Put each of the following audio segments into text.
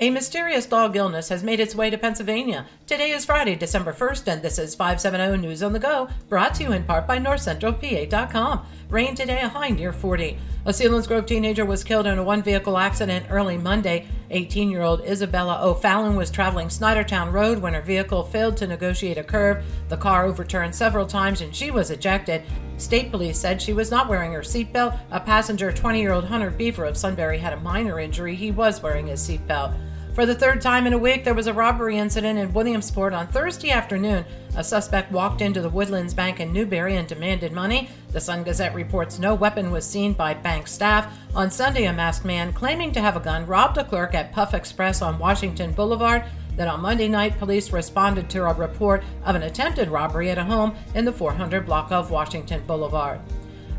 A mysterious dog illness has made its way to Pennsylvania. Today is Friday, December 1st, and this is 570 News on the Go, brought to you in part by NorthCentralPA.com. Rain today, a high near 40. A Selinsgrove teenager was killed in a one vehicle accident early Monday. 18 year old Isabella O'Fallon was traveling Snydertown Road when her vehicle failed to negotiate a curve. The car overturned several times and she was ejected. State police said she was not wearing her seatbelt. A passenger, 20 year old Hunter Beaver of Sunbury, had a minor injury. He was wearing his seatbelt. For the third time in a week, there was a robbery incident in Williamsport on Thursday afternoon. A suspect walked into the Woodlands Bank in Newberry and demanded money. The Sun Gazette reports no weapon was seen by bank staff. On Sunday, a masked man claiming to have a gun robbed a clerk at Puff Express on Washington Boulevard. Then on Monday night, police responded to a report of an attempted robbery at a home in the 400 block of Washington Boulevard.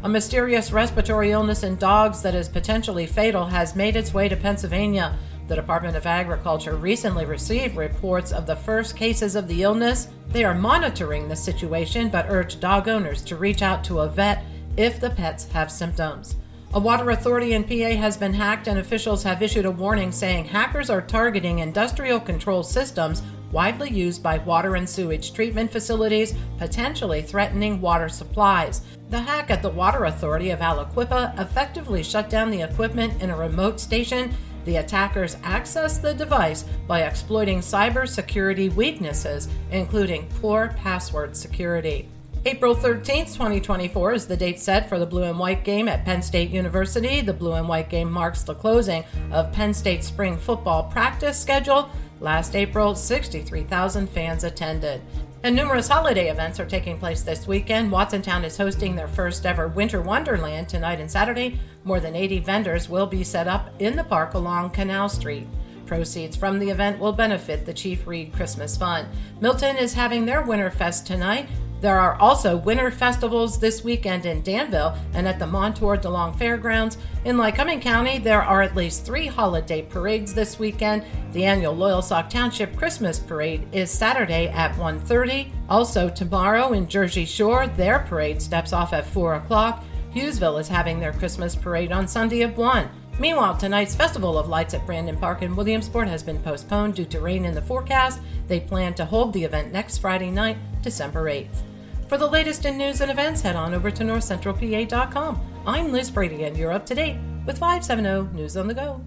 A mysterious respiratory illness in dogs that is potentially fatal has made its way to Pennsylvania. The Department of Agriculture recently received reports of the first cases of the illness. They are monitoring the situation but urge dog owners to reach out to a vet if the pets have symptoms. A water authority in PA has been hacked, and officials have issued a warning saying hackers are targeting industrial control systems widely used by water and sewage treatment facilities, potentially threatening water supplies. The hack at the Water Authority of Aliquippa effectively shut down the equipment in a remote station the attackers accessed the device by exploiting cybersecurity weaknesses, including poor password security. April 13th, 2024 is the date set for the Blue and White game at Penn State University. The Blue and White game marks the closing of Penn State's spring football practice schedule. Last April, 63,000 fans attended. And numerous holiday events are taking place this weekend. Watsontown is hosting their first ever Winter Wonderland tonight and Saturday. More than 80 vendors will be set up in the park along Canal Street. Proceeds from the event will benefit the Chief Reed Christmas Fund. Milton is having their Winter Fest tonight. There are also winter festivals this weekend in Danville and at the Montour DeLong Fairgrounds. In Lycoming County, there are at least three holiday parades this weekend. The annual Loyalsock Township Christmas Parade is Saturday at 1.30. Also tomorrow in Jersey Shore, their parade steps off at 4 o'clock. Hughesville is having their Christmas parade on Sunday at 1. Meanwhile, tonight's Festival of Lights at Brandon Park in Williamsport has been postponed due to rain in the forecast. They plan to hold the event next Friday night, December 8th. For the latest in news and events, head on over to northcentralpa.com. I'm Liz Brady, and you're up to date with 570 News on the Go.